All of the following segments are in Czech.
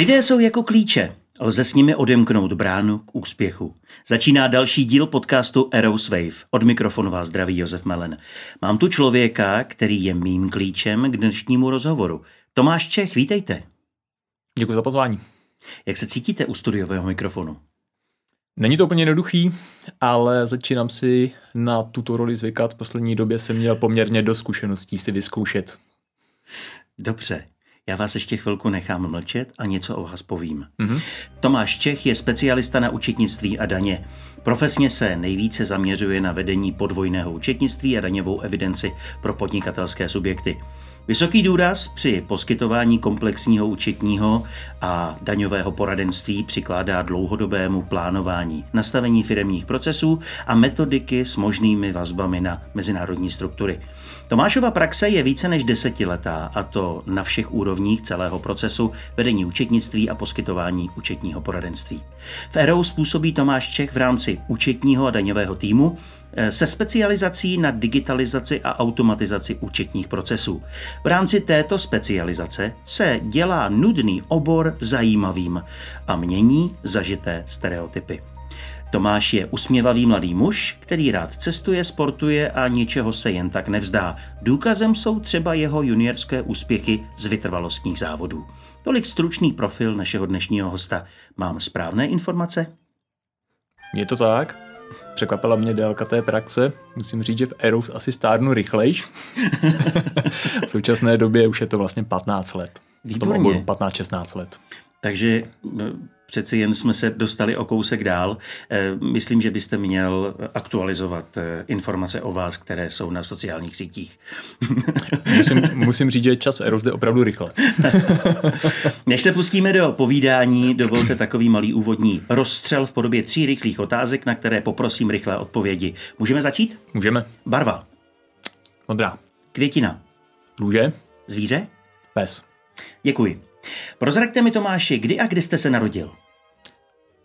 Lidé jsou jako klíče. Lze s nimi odemknout bránu k úspěchu. Začíná další díl podcastu Eros Wave. Od mikrofonu vás zdraví Josef Melen. Mám tu člověka, který je mým klíčem k dnešnímu rozhovoru. Tomáš Čech, vítejte. Děkuji za pozvání. Jak se cítíte u studiového mikrofonu? Není to úplně jednoduchý, ale začínám si na tuto roli zvykat. V poslední době jsem měl poměrně dost zkušeností si vyzkoušet. Dobře, já vás ještě chvilku nechám mlčet a něco o vás povím. Mm-hmm. Tomáš Čech je specialista na účetnictví a daně. Profesně se nejvíce zaměřuje na vedení podvojného účetnictví a daňovou evidenci pro podnikatelské subjekty. Vysoký důraz při poskytování komplexního účetního a daňového poradenství přikládá dlouhodobému plánování, nastavení firemních procesů a metodiky s možnými vazbami na mezinárodní struktury. Tomášova praxe je více než desetiletá a to na všech úrovních celého procesu vedení účetnictví a poskytování účetního poradenství. V ERO způsobí Tomáš Čech v rámci účetního a daňového týmu Eh, se specializací na digitalizaci a automatizaci účetních procesů. V rámci této specializace se dělá nudný obor zajímavým a mění zažité stereotypy. Tomáš je usměvavý mladý muž, který rád cestuje, sportuje a ničeho se jen tak nevzdá. Důkazem jsou třeba jeho juniorské úspěchy z vytrvalostních závodů. Tolik stručný profil našeho dnešního hosta. Mám správné informace? Je to tak? Překvapila mě délka té praxe. Musím říct, že v Eros asi stárnu rychlejš. v současné době už je to vlastně 15 let. Výborně. 15-16 let. Takže přeci jen jsme se dostali o kousek dál. Eh, myslím, že byste měl aktualizovat eh, informace o vás, které jsou na sociálních sítích. musím, musím říct, že čas Eros jde opravdu rychle. Než se pustíme do povídání, dovolte takový malý úvodní rozstřel v podobě tří rychlých otázek, na které poprosím rychlé odpovědi. Můžeme začít? Můžeme. Barva. Modrá. Květina. Růže. Zvíře. Pes. Děkuji. Prozraďte mi, Tomáši, kdy a kdy jste se narodil?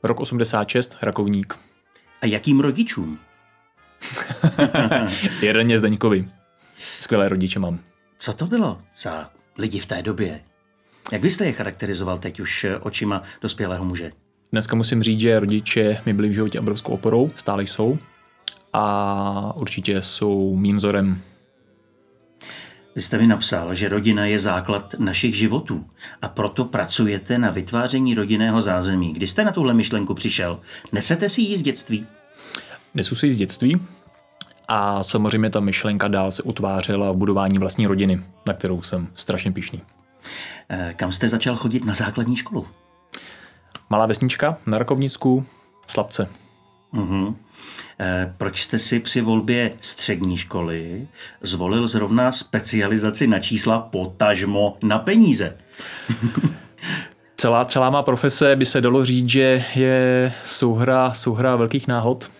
Rok 86, Rakovník. A jakým rodičům? Jeden je Zdeňkovi. Skvělé rodiče mám. Co to bylo za lidi v té době? Jak byste je charakterizoval teď už očima dospělého muže? Dneska musím říct, že rodiče mi byli v životě obrovskou oporou, stále jsou. A určitě jsou mým vzorem vy jste mi napsal, že rodina je základ našich životů a proto pracujete na vytváření rodinného zázemí. Kdy jste na tuhle myšlenku přišel? Nesete si ji z dětství? Nesu si ji z dětství a samozřejmě ta myšlenka dál se utvářela v budování vlastní rodiny, na kterou jsem strašně pišný. Eh, kam jste začal chodit na základní školu? Malá vesnička na Rakovnicku, Slabce. Uh-huh. Proč jste si při volbě střední školy zvolil zrovna specializaci na čísla potažmo na peníze? celá, celá má profese by se dalo říct, že je souhra, souhra velkých náhod.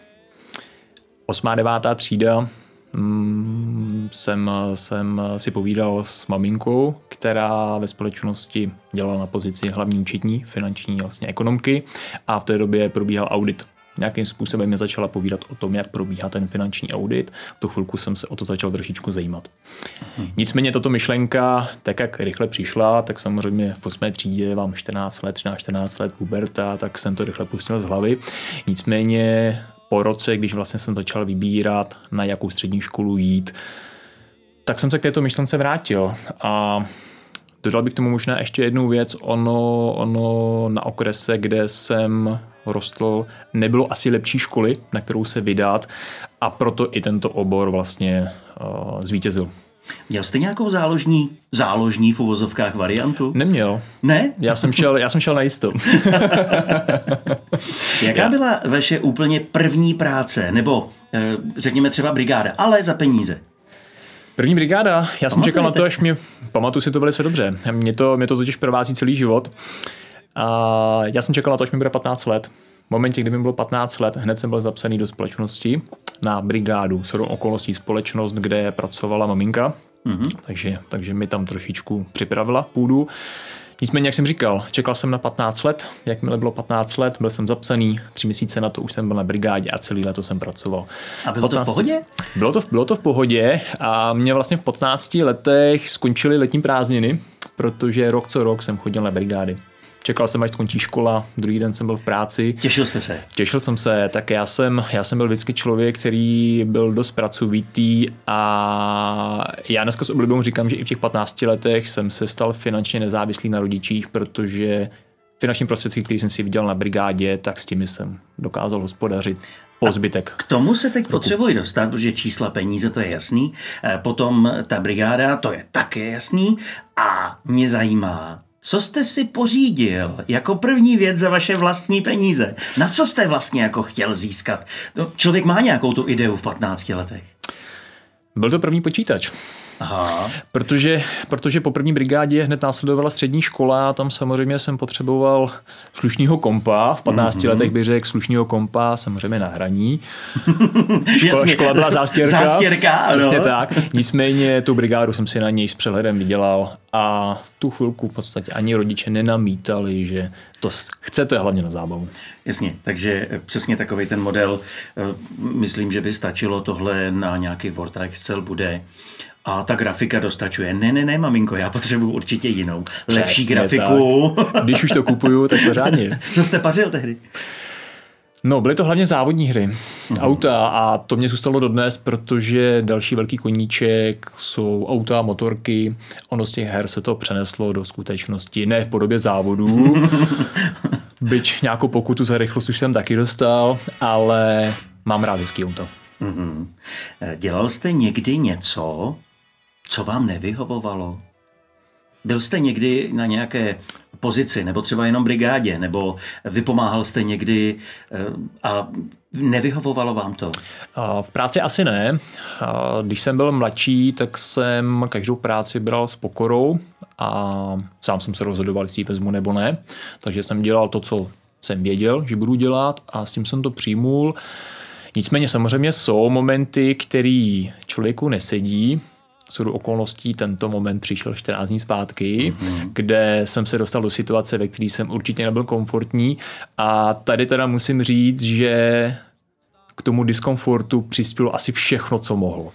Osmá, devátá třída mm, jsem, jsem si povídal s maminkou, která ve společnosti dělala na pozici hlavní účetní, finanční vlastně ekonomky a v té době probíhal audit nějakým způsobem mi začala povídat o tom, jak probíhá ten finanční audit. V tu chvilku jsem se o to začal trošičku zajímat. Hmm. Nicméně tato myšlenka, tak jak rychle přišla, tak samozřejmě v 8. třídě vám 14 let, 13, 14 let puberta, tak jsem to rychle pustil z hlavy. Nicméně po roce, když vlastně jsem začal vybírat, na jakou střední školu jít, tak jsem se k této myšlence vrátil a Dodal bych tomu možná ještě jednu věc. Ono, ono na okrese, kde jsem rostl, nebylo asi lepší školy, na kterou se vydat a proto i tento obor vlastně uh, zvítězil. Měl jste nějakou záložní, záložní v uvozovkách variantu? Neměl. Ne? Já jsem šel, já jsem šel na jisto. Jaká já. byla vaše úplně první práce, nebo eh, řekněme třeba brigáda, ale za peníze? První brigáda, já jsem čekal na to, až mě, pamatuju si to velice dobře, mě to, mě to totiž provází celý život. A já jsem čekal na to, až mi bude 15 let. V momentě, kdy mi bylo 15 let, hned jsem byl zapsaný do společnosti na brigádu, s okolností společnost, kde pracovala maminka, mm-hmm. takže, takže mi tam trošičku připravila půdu. Nicméně, jak jsem říkal, čekal jsem na 15 let, jakmile bylo 15 let, byl jsem zapsaný, tři měsíce na to už jsem byl na brigádě a celý leto jsem pracoval. A bylo 15... to v pohodě? Bylo to, bylo to v pohodě a mě vlastně v 15 letech skončily letní prázdniny, protože rok co rok jsem chodil na brigády. Čekal jsem, až skončí škola, druhý den jsem byl v práci. Těšil jste se? Těšil jsem se, tak já jsem, já jsem byl vždycky člověk, který byl dost pracovitý a já dneska s oblibou říkám, že i v těch 15 letech jsem se stal finančně nezávislý na rodičích, protože finanční prostředky, které jsem si viděl na brigádě, tak s těmi jsem dokázal hospodařit po zbytek. K tomu se teď potřebuji dostat, protože čísla peníze, to je jasný. Eh, potom ta brigáda, to je také jasný. A mě zajímá, co jste si pořídil jako první věc za vaše vlastní peníze? Na co jste vlastně jako chtěl získat? To člověk má nějakou tu ideu v 15 letech. Byl to první počítač. Aha. Protože, protože po první brigádě hned následovala střední škola a tam samozřejmě jsem potřeboval slušného kompa. V 15 mm-hmm. letech bych řekl slušného kompa, samozřejmě na hraní. Škola, škola byla zástěrka. Zástěrka, ano. Prostě tak. Nicméně tu brigádu jsem si na něj s přehledem vydělal a v tu chvilku v podstatě ani rodiče nenamítali, že to chcete hlavně na zábavu. Jasně, takže přesně takový ten model, eh, myslím, že by stačilo tohle na nějaký Word Excel bude a ta grafika dostačuje. Ne, ne, ne, maminko, já potřebuji určitě jinou, lepší Přesně grafiku. Tak. Když už to kupuju, tak pořádně. Co jste pařil tehdy? No, byly to hlavně závodní hry, uh-huh. auta a to mě zůstalo dodnes, protože další velký koníček jsou auta, motorky. Ono z těch her se to přeneslo do skutečnosti, ne v podobě závodů, byť nějakou pokutu za rychlost už jsem taky dostal, ale mám rád hezký auto. Uh-huh. Dělal jste někdy něco, co vám nevyhovovalo? Byl jste někdy na nějaké pozici, nebo třeba jenom brigádě, nebo vypomáhal jste někdy eh, a nevyhovovalo vám to? V práci asi ne. Když jsem byl mladší, tak jsem každou práci bral s pokorou a sám jsem se rozhodoval, jestli ji vezmu nebo ne. Takže jsem dělal to, co jsem věděl, že budu dělat a s tím jsem to přijmul. Nicméně samozřejmě jsou momenty, který člověku nesedí, shodou okolností tento moment přišel 14 dní zpátky, mm-hmm. kde jsem se dostal do situace, ve které jsem určitě nebyl komfortní a tady teda musím říct, že k tomu diskomfortu přispělo asi všechno, co mohlo.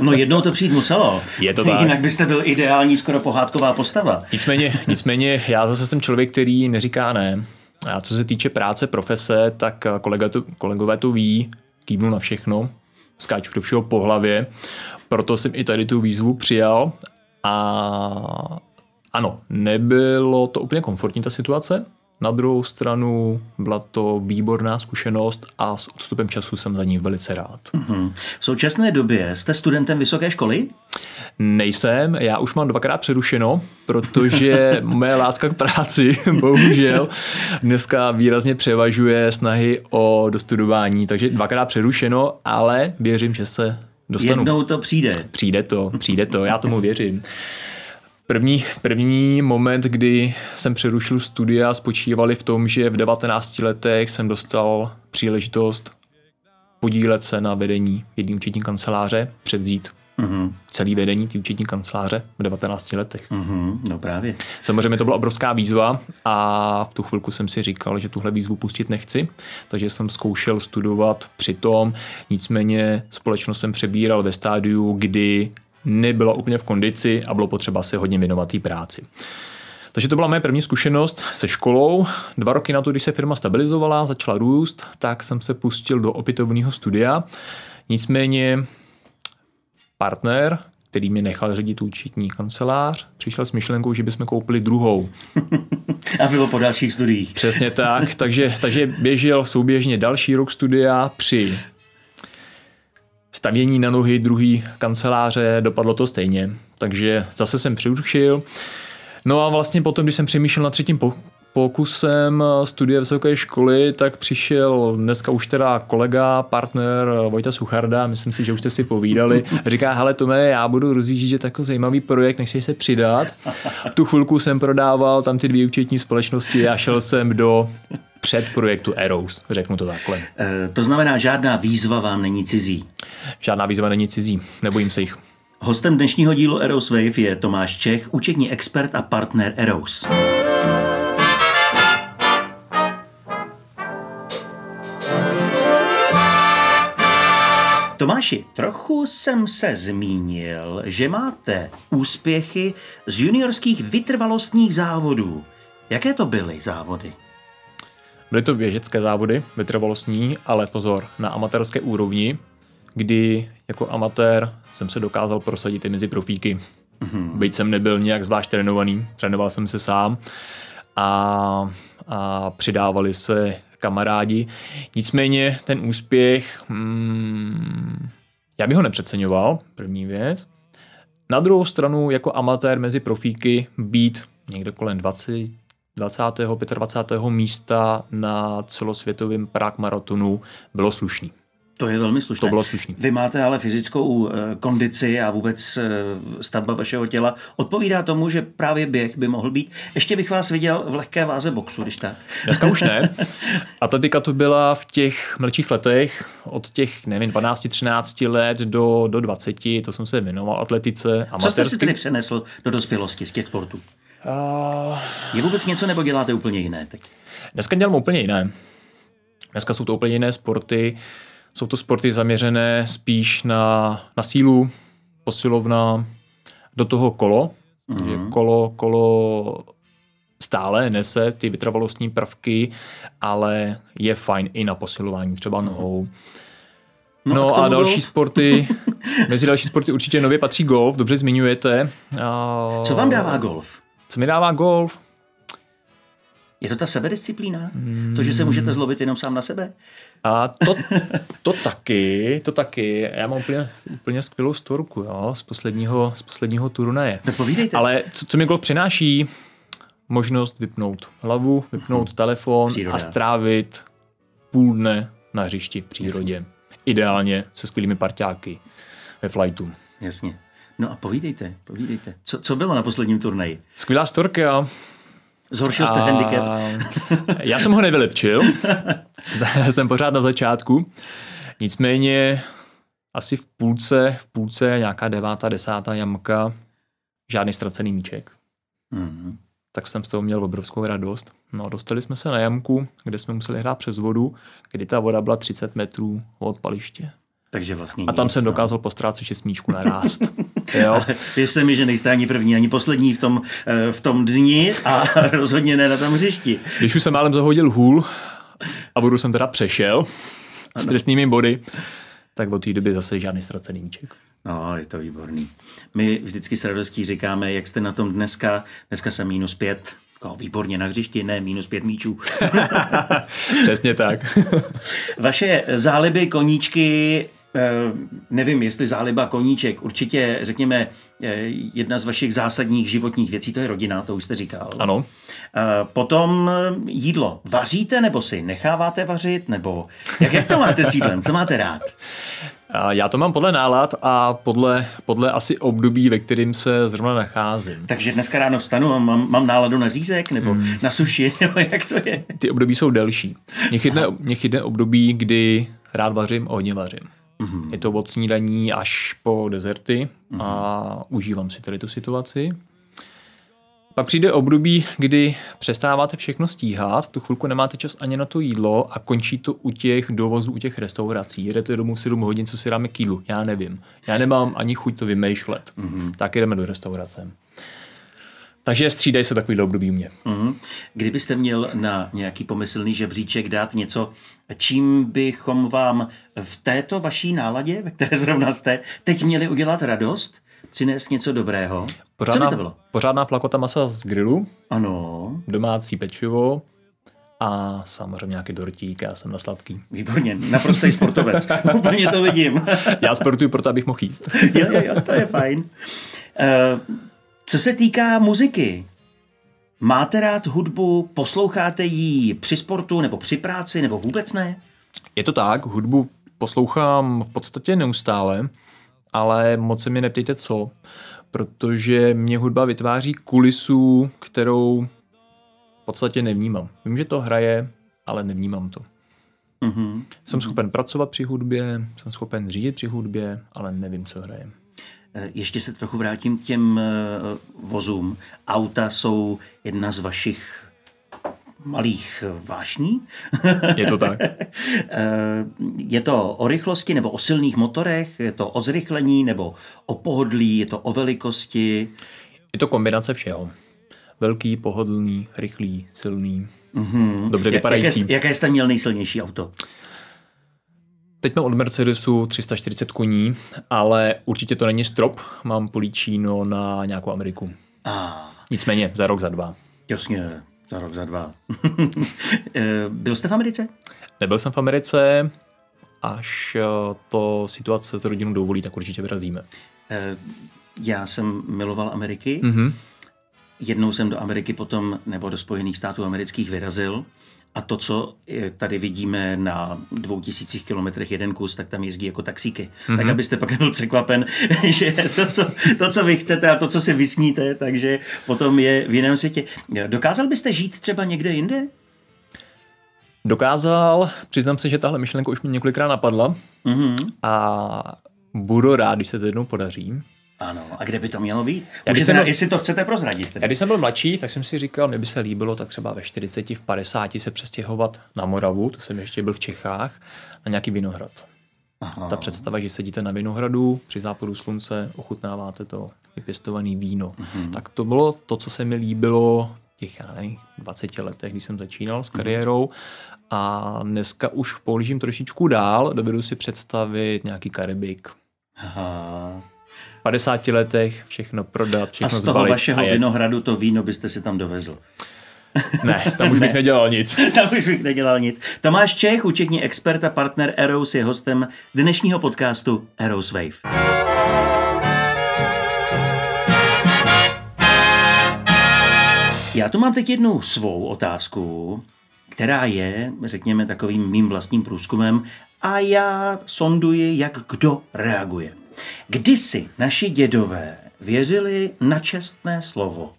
No jednou to přijít muselo. Je to tak. Jinak byste byl ideální skoro pohádková postava. Nicméně, nicméně já zase jsem člověk, který neříká ne. A co se týče práce, profese, tak kolega to, kolegové to ví, kývnu na všechno, skáču do všeho po hlavě. Proto jsem i tady tu výzvu přijal. A ano, nebylo to úplně komfortní ta situace, na druhou stranu byla to výborná zkušenost a s odstupem času jsem za ní velice rád. Mm-hmm. V současné době jste studentem vysoké školy? Nejsem, já už mám dvakrát přerušeno, protože moje láska k práci bohužel dneska výrazně převažuje snahy o dostudování, takže dvakrát přerušeno, ale věřím, že se dostanu. Jednou to přijde. Přijde to, přijde to, já tomu věřím. První, první moment, kdy jsem přerušil studia, spočívali v tom, že v 19 letech jsem dostal příležitost podílet se na vedení jedné účetní kanceláře, převzít mm-hmm. celý vedení té účetní kanceláře v 19 letech. Mm-hmm. No právě. Samozřejmě to byla obrovská výzva a v tu chvilku jsem si říkal, že tuhle výzvu pustit nechci, takže jsem zkoušel studovat přitom, nicméně společnost jsem přebíral ve stádiu, kdy nebyla úplně v kondici a bylo potřeba se hodně věnovat té práci. Takže to byla moje první zkušenost se školou. Dva roky na to, když se firma stabilizovala, začala růst, tak jsem se pustil do opětovného studia. Nicméně partner, který mi nechal řídit účetní kancelář, přišel s myšlenkou, že bychom koupili druhou. A bylo po dalších studiích. Přesně tak, takže, takže běžel souběžně další rok studia při stavění na nohy druhý kanceláře, dopadlo to stejně. Takže zase jsem přiučil. No a vlastně potom, když jsem přemýšlel na třetím pokusem studie vysoké školy, tak přišel dneska už teda kolega, partner Vojta Sucharda, myslím si, že už jste si povídali, říká, hele Tome, já budu rozjíždět takový zajímavý projekt, nechceš se přidat. Tu chvilku jsem prodával tam ty dvě účetní společnosti a šel jsem do před projektu Eros, řeknu to takhle. E, to znamená, žádná výzva vám není cizí. Žádná výzva není cizí, nebojím se jich. Hostem dnešního dílu Eros Wave je Tomáš Čech, účetní expert a partner Eros. Tomáši, trochu jsem se zmínil, že máte úspěchy z juniorských vytrvalostních závodů. Jaké to byly závody? Byly to běžecké závody, vytrvalostní, ale pozor, na amatérské úrovni, kdy jako amatér jsem se dokázal prosadit i mezi profíky. Mm-hmm. Byť jsem nebyl nějak zvlášť trénovaný, trénoval jsem se sám a, a přidávali se kamarádi. Nicméně ten úspěch, hmm, já bych ho nepřeceňoval, první věc. Na druhou stranu, jako amatér mezi profíky být někde kolem 20, 20. 25. místa na celosvětovém Prague maratonu bylo slušný. To je velmi slušné. To bylo slušné. Vy máte ale fyzickou eh, kondici a vůbec eh, stavba vašeho těla odpovídá tomu, že právě běh by mohl být. Ještě bych vás viděl v lehké váze boxu, když tak. Dneska už ne. Atletika to byla v těch mladších letech, od těch, nevím, 12-13 let do, do 20, to jsem se věnoval atletice. Amatérsky. Co jste si tedy přenesl do dospělosti z těch sportů? Uh... Je vůbec něco, nebo děláte úplně jiné teď? Dneska dělám úplně jiné. Dneska jsou to úplně jiné sporty. Jsou to sporty zaměřené spíš na, na sílu, posilovna, do toho kolo. Mm-hmm. Kolo, kolo stále nese ty vytrvalostní prvky, ale je fajn i na posilování, třeba mhm. nohou. No, no a, a další golf? sporty, mezi další sporty určitě nově patří golf, dobře zmiňujete. A... Co vám dává golf? Co mi dává golf? Je to ta sebedisciplína? Hmm. To, že se můžete zlobit jenom sám na sebe? A to, to taky, to taky. Já mám úplně, úplně skvělou storku jo, z posledního, z posledního turnaje. No povídejte. Ale co, co mi golf přináší? Možnost vypnout hlavu, vypnout hmm. telefon Příroda. a strávit půl dne na hřišti v přírodě. Jasně. Ideálně se skvělými parťáky ve flightu. Jasně. No a povídejte, povídejte. Co, co bylo na posledním turnaji? Skvělá storka. Zhoršil jste a... handicap? Já jsem ho nevylepčil. jsem pořád na začátku. Nicméně asi v půlce, v půlce nějaká devátá, desátá jamka, žádný ztracený míček. Mm-hmm. Tak jsem z toho měl obrovskou radost. No, dostali jsme se na jamku, kde jsme museli hrát přes vodu, kdy ta voda byla 30 metrů od paliště. Takže vlastně A tam nic, jsem no. dokázal postrácet šestmíčku na rást. jo? Věřte mi, že nejste ani první, ani poslední v tom, eh, v tom dni a rozhodně ne na tom hřišti. Když už jsem málem zahodil hůl a vodu jsem teda přešel s trestnými body, tak od té doby zase žádný ztracený míček. No, je to výborný. My vždycky s radostí říkáme, jak jste na tom dneska. Dneska jsem minus pět. Jako výborně na hřišti, ne minus pět míčů. Přesně tak. Vaše záliby, koníčky nevím, jestli záliba koníček, určitě, řekněme, eh, jedna z vašich zásadních životních věcí, to je rodina, to už jste říkal. Ano. Eh, potom jídlo. Vaříte nebo si necháváte vařit? Nebo jak, jak to máte s jídlem? Co máte rád? Já to mám podle nálad a podle, podle asi období, ve kterým se zrovna nacházím. Takže dneska ráno vstanu a mám, mám náladu na řízek nebo hmm. na suši, nebo jak to je? Ty období jsou delší. Mě chytne období, kdy rád vařím a hodně vařím. Mm-hmm. Je to od snídaní až po dezerty mm-hmm. a užívám si tady tu situaci. Pak přijde období, kdy přestáváte všechno stíhat, v tu chvilku nemáte čas ani na to jídlo a končí to u těch dovozů, u těch restaurací. Jedete domů 7 hodin, co si dáme k jídlu. Já nevím. Já nemám ani chuť to vymýšlet. Mm-hmm. Tak jdeme do restaurace. Takže střídají se takový období mě. Mm-hmm. Kdybyste měl na nějaký pomyslný žebříček dát něco, čím bychom vám v této vaší náladě, ve které zrovna jste, teď měli udělat radost, přinést něco dobrého? Pořádná, Co by to bylo? Pořádná flakota masa z grilu. Ano. Domácí pečivo. A samozřejmě nějaký dortík, já jsem na sladký. Výborně, naprostý sportovec. Úplně to vidím. já sportuju proto, abych mohl jíst. jo, jo, jo, to je fajn. Uh, co se týká muziky, máte rád hudbu, posloucháte ji při sportu nebo při práci nebo vůbec ne? Je to tak, hudbu poslouchám v podstatě neustále, ale moc se mi neptejte co, protože mě hudba vytváří kulisu, kterou v podstatě nevnímám. Vím, že to hraje, ale nevnímám to. Mm-hmm. Jsem schopen pracovat při hudbě, jsem schopen řídit při hudbě, ale nevím, co hraje. Eh, ještě se trochu vrátím k těm eh, vozům. Auta jsou jedna z vašich malých vášní. Je to tak. Eh, je to o rychlosti nebo o silných motorech, je to o zrychlení nebo o pohodlí, je to o velikosti? Je to kombinace všeho. velký, pohodlný, rychlý, silný, mm-hmm. dobře vypadající. Jaké, jaké jste měl nejsilnější auto? Teď mám od Mercedesu 340 koní, ale určitě to není strop. Mám políčíno na nějakou Ameriku. A. Nicméně za rok, za dva. Jasně, za rok, za dva. Eh, byl jste v Americe? Nebyl jsem v Americe, až eh, to situace s rodinou dovolí, tak určitě vyrazíme. Eh, já jsem miloval Ameriky. Mm-hmm. Jednou jsem do Ameriky potom, nebo do Spojených států amerických vyrazil. A to, co tady vidíme na dvou tisících kilometrech jeden kus, tak tam jezdí jako taxíky. Mm-hmm. Tak abyste pak nebyl překvapen, že to co, to, co vy chcete a to, co si vysníte, takže potom je v jiném světě. Dokázal byste žít třeba někde jinde? Dokázal, přiznám se, že tahle myšlenka už mě několikrát napadla mm-hmm. a budu rád, když se to jednou podaří. Ano, a kde by to mělo být? Já, když byl, jestli to chcete prozradit. Tedy. Já když jsem byl mladší, tak jsem si říkal, mě by se líbilo tak třeba ve 40, v 50 se přestěhovat na Moravu, to jsem ještě byl v Čechách, na nějaký vinohrad. Aha. Ta představa, že sedíte na vinohradu při západu slunce, ochutnáváte to vypěstované víno. Mhm. Tak to bylo to, co se mi líbilo těch já nevím, 20 letech, když jsem začínal s kariérou. A dneska už pohlížím trošičku dál, dovedu si představit nějaký Karibik. Aha. 50 letech všechno prodat, všechno A z toho vašeho vinohradu to víno byste si tam dovezl. Ne, tam už bych ne. nedělal nic. tam už bych nedělal nic. Tomáš Čech, účetní expert a partner Eros, je hostem dnešního podcastu Eros Wave. Já tu mám teď jednu svou otázku, která je, řekněme, takovým mým vlastním průzkumem a já sonduji, jak kdo reaguje. Kdysi naši dědové věřili na čestné slovo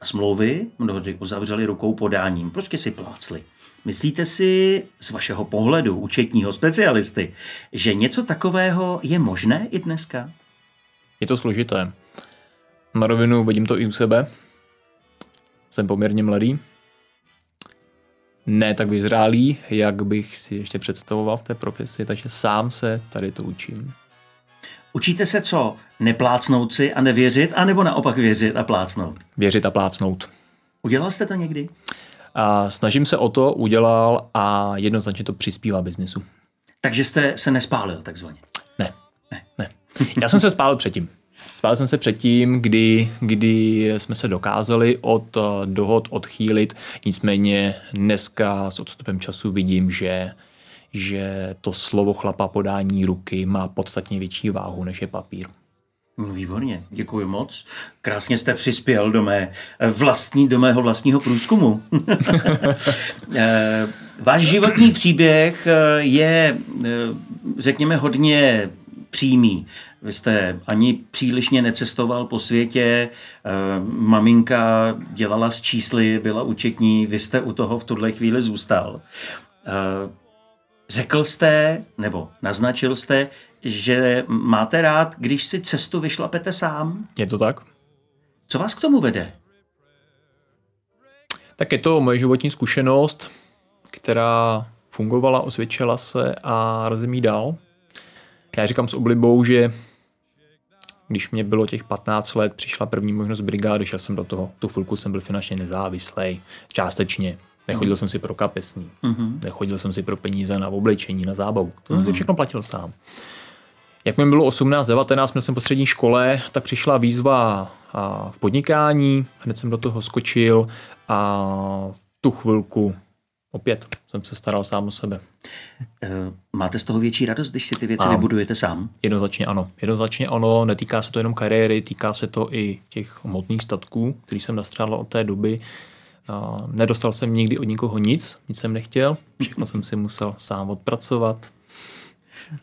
a smlouvy mnohdy uzavřeli rukou podáním, prostě si plácli. Myslíte si z vašeho pohledu účetního specialisty, že něco takového je možné i dneska? Je to složité. Na rovinu vidím to i u sebe. Jsem poměrně mladý. Ne tak vyzrálý, jak bych si ještě představoval v té profesi, takže sám se tady to učím. Učíte se co? Neplácnout si a nevěřit, anebo naopak věřit a plácnout? Věřit a plácnout. Udělal jste to někdy? A snažím se o to, udělal a jednoznačně to přispívá biznisu. Takže jste se nespálil takzvaně? Ne. Ne. ne. Já jsem se spálil předtím. Spálil jsem se předtím, kdy, kdy jsme se dokázali od eh, dohod odchýlit, nicméně dneska s odstupem času vidím, že že to slovo chlapa podání ruky má podstatně větší váhu než je papír. No, výborně, děkuji moc. Krásně jste přispěl do, mé vlastní, do mého vlastního průzkumu. Eh, váš životní příběh eh, je, řekněme, hodně přímý. Vy jste ani přílišně necestoval po světě, eh, maminka dělala s čísly, byla účetní, vy jste u toho v tuhle chvíli zůstal. Řekl jste, nebo naznačil jste, že máte rád, když si cestu vyšlapete sám? Je to tak? Co vás k tomu vede? Tak je to moje životní zkušenost, která fungovala, osvědčila se a rozumí dál. Já říkám s oblibou, že když mě bylo těch 15 let, přišla první možnost brigády, šel jsem do toho. Tu chvilku jsem byl finančně nezávislý, částečně. Nechodil mm. jsem si pro kapesní, mm-hmm. nechodil jsem si pro peníze na oblečení, na zábavu. To mm-hmm. jsem si mhm. všechno platil sám. Jak mi bylo 18, 19, měl jsem po střední škole, tak přišla výzva v podnikání, hned jsem do toho skočil a v tu chvilku Opět jsem se staral sám o sebe. Eh, máte z toho větší radost, když si ty věci Mám. vybudujete sám? Jednoznačně ano. Jednoznačně ano. Netýká se to jenom kariéry, týká se to i těch hmotných statků, který jsem nastřádal od té doby. Nedostal jsem nikdy od nikoho nic, nic jsem nechtěl. Všechno jsem si musel sám odpracovat.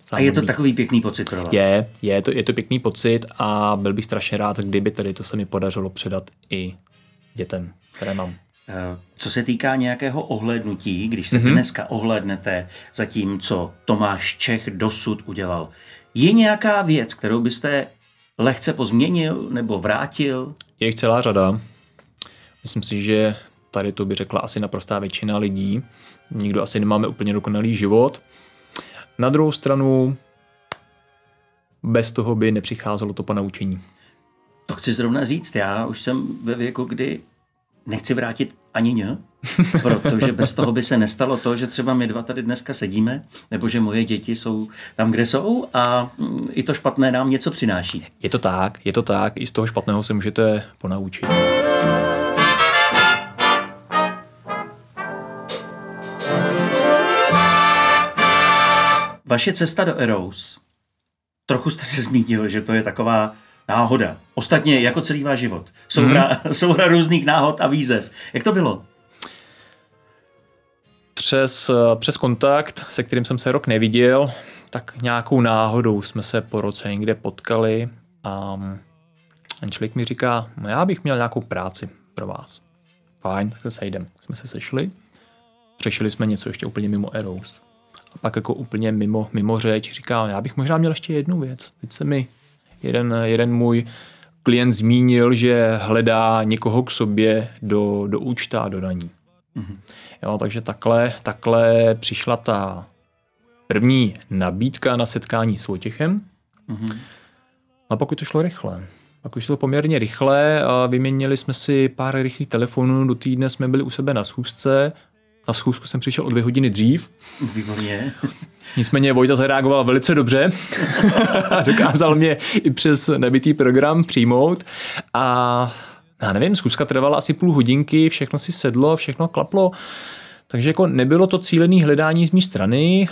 Sám a je to být. takový pěkný pocit pro vás? Je, je to, je to pěkný pocit a byl bych strašně rád, kdyby tady to se mi podařilo předat i dětem, které mám. Eh, co se týká nějakého ohlednutí, když se mm-hmm. dneska ohlednete za tím, co Tomáš Čech dosud udělal, je nějaká věc, kterou byste lehce pozměnil nebo vrátil? Je jich celá řada. Myslím si, že tady to by řekla asi naprostá většina lidí. Nikdo asi nemáme úplně dokonalý život. Na druhou stranu, bez toho by nepřicházelo to ponaučení. To chci zrovna říct. Já už jsem ve věku, kdy nechci vrátit ani ně, protože bez toho by se nestalo to, že třeba my dva tady dneska sedíme, nebo že moje děti jsou tam, kde jsou a mm, i to špatné nám něco přináší. Je to tak, je to tak, i z toho špatného se můžete ponaučit. Vaše cesta do Eros, trochu jste se zmínil, že to je taková náhoda. Ostatně jako celý váš život. Souhra, hmm. souhra různých náhod a výzev. Jak to bylo? Přes, přes kontakt, se kterým jsem se rok neviděl, tak nějakou náhodou jsme se po roce někde potkali a ten člověk mi říká, no já bych měl nějakou práci pro vás. Fajn, tak se sejdem. Jsme se sešli, řešili jsme něco ještě úplně mimo Eros. A pak jako úplně mimo, mimo řeč říká, já bych možná měl ještě jednu věc. Teď se mi jeden, jeden můj klient zmínil, že hledá někoho k sobě do, do účta a do daní. Mm-hmm. Jo, takže takhle, takhle přišla ta první nabídka na setkání s Vojtěchem. Mm-hmm. A pokud to šlo rychle. Pak už to poměrně rychle a vyměnili jsme si pár rychlých telefonů, do týdne jsme byli u sebe na schůzce. Na schůzku jsem přišel o dvě hodiny dřív. Výborně. Nicméně Vojta zareagoval velice dobře. Dokázal mě i přes nebitý program přijmout. A já nevím, zkuska trvala asi půl hodinky, všechno si sedlo, všechno klaplo. Takže jako nebylo to cílené hledání z mé strany.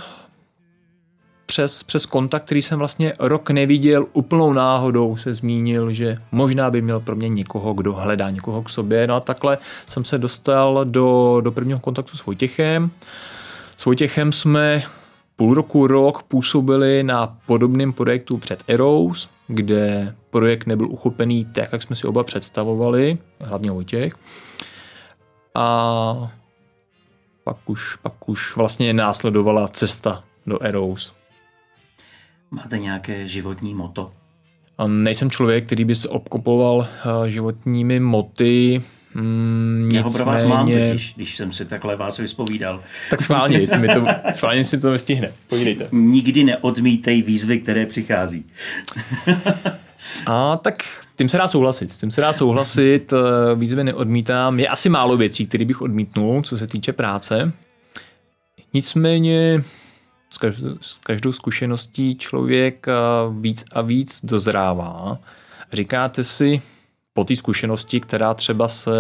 Přes, přes kontakt, který jsem vlastně rok neviděl, úplnou náhodou se zmínil, že možná by měl pro mě někoho, kdo hledá někoho k sobě. No a takhle jsem se dostal do, do prvního kontaktu s Vojtěchem. S Vojtěchem jsme půl roku, rok působili na podobném projektu před Eros, kde projekt nebyl uchopený tak, jak jsme si oba představovali, hlavně Vojtěch. A pak už, pak už vlastně následovala cesta do Eros. Máte nějaké životní moto? Nejsem člověk, který by se obkopoval eh, životními moty. Mm, Já ho pro vás mám totiž, když jsem si takhle vás vyspovídal. Tak schválně, jestli mi to, schválně si to nestihne. Povídejte. Nikdy neodmítej výzvy, které přichází. A tak tím se dá souhlasit. Tím se dá souhlasit, eh, výzvy neodmítám. Je asi málo věcí, které bych odmítnul, co se týče práce. Nicméně s každou, s každou zkušeností člověk eh, víc a víc dozrává. Říkáte si, po té zkušenosti, která třeba se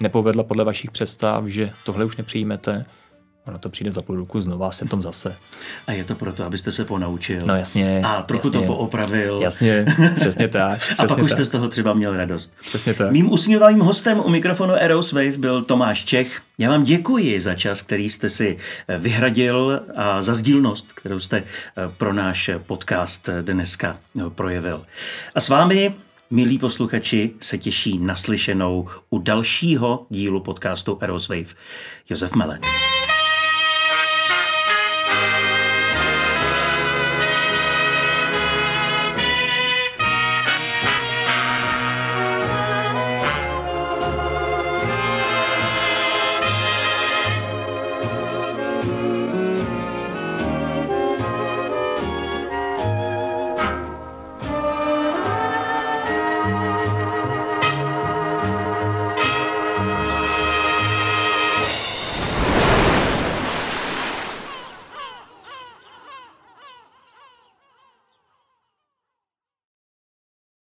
nepovedla podle vašich představ, že tohle už nepřijmete, ono to přijde za půl roku znova, jsem tom zase. A je to proto, abyste se ponaučil. No jasně. A trochu jasně, to poopravil. Jasně, přesně tak. Přesně a pak tak. už jste z toho třeba měl radost. Přesně tak. Mým usmívavým hostem u mikrofonu Aeroswave byl Tomáš Čech. Já vám děkuji za čas, který jste si eh, vyhradil a za sdílnost, kterou jste eh, pro náš podcast dneska eh, projevil. A s vámi Milí posluchači se těší naslyšenou u dalšího dílu podcastu Aeroswave. Josef Mele.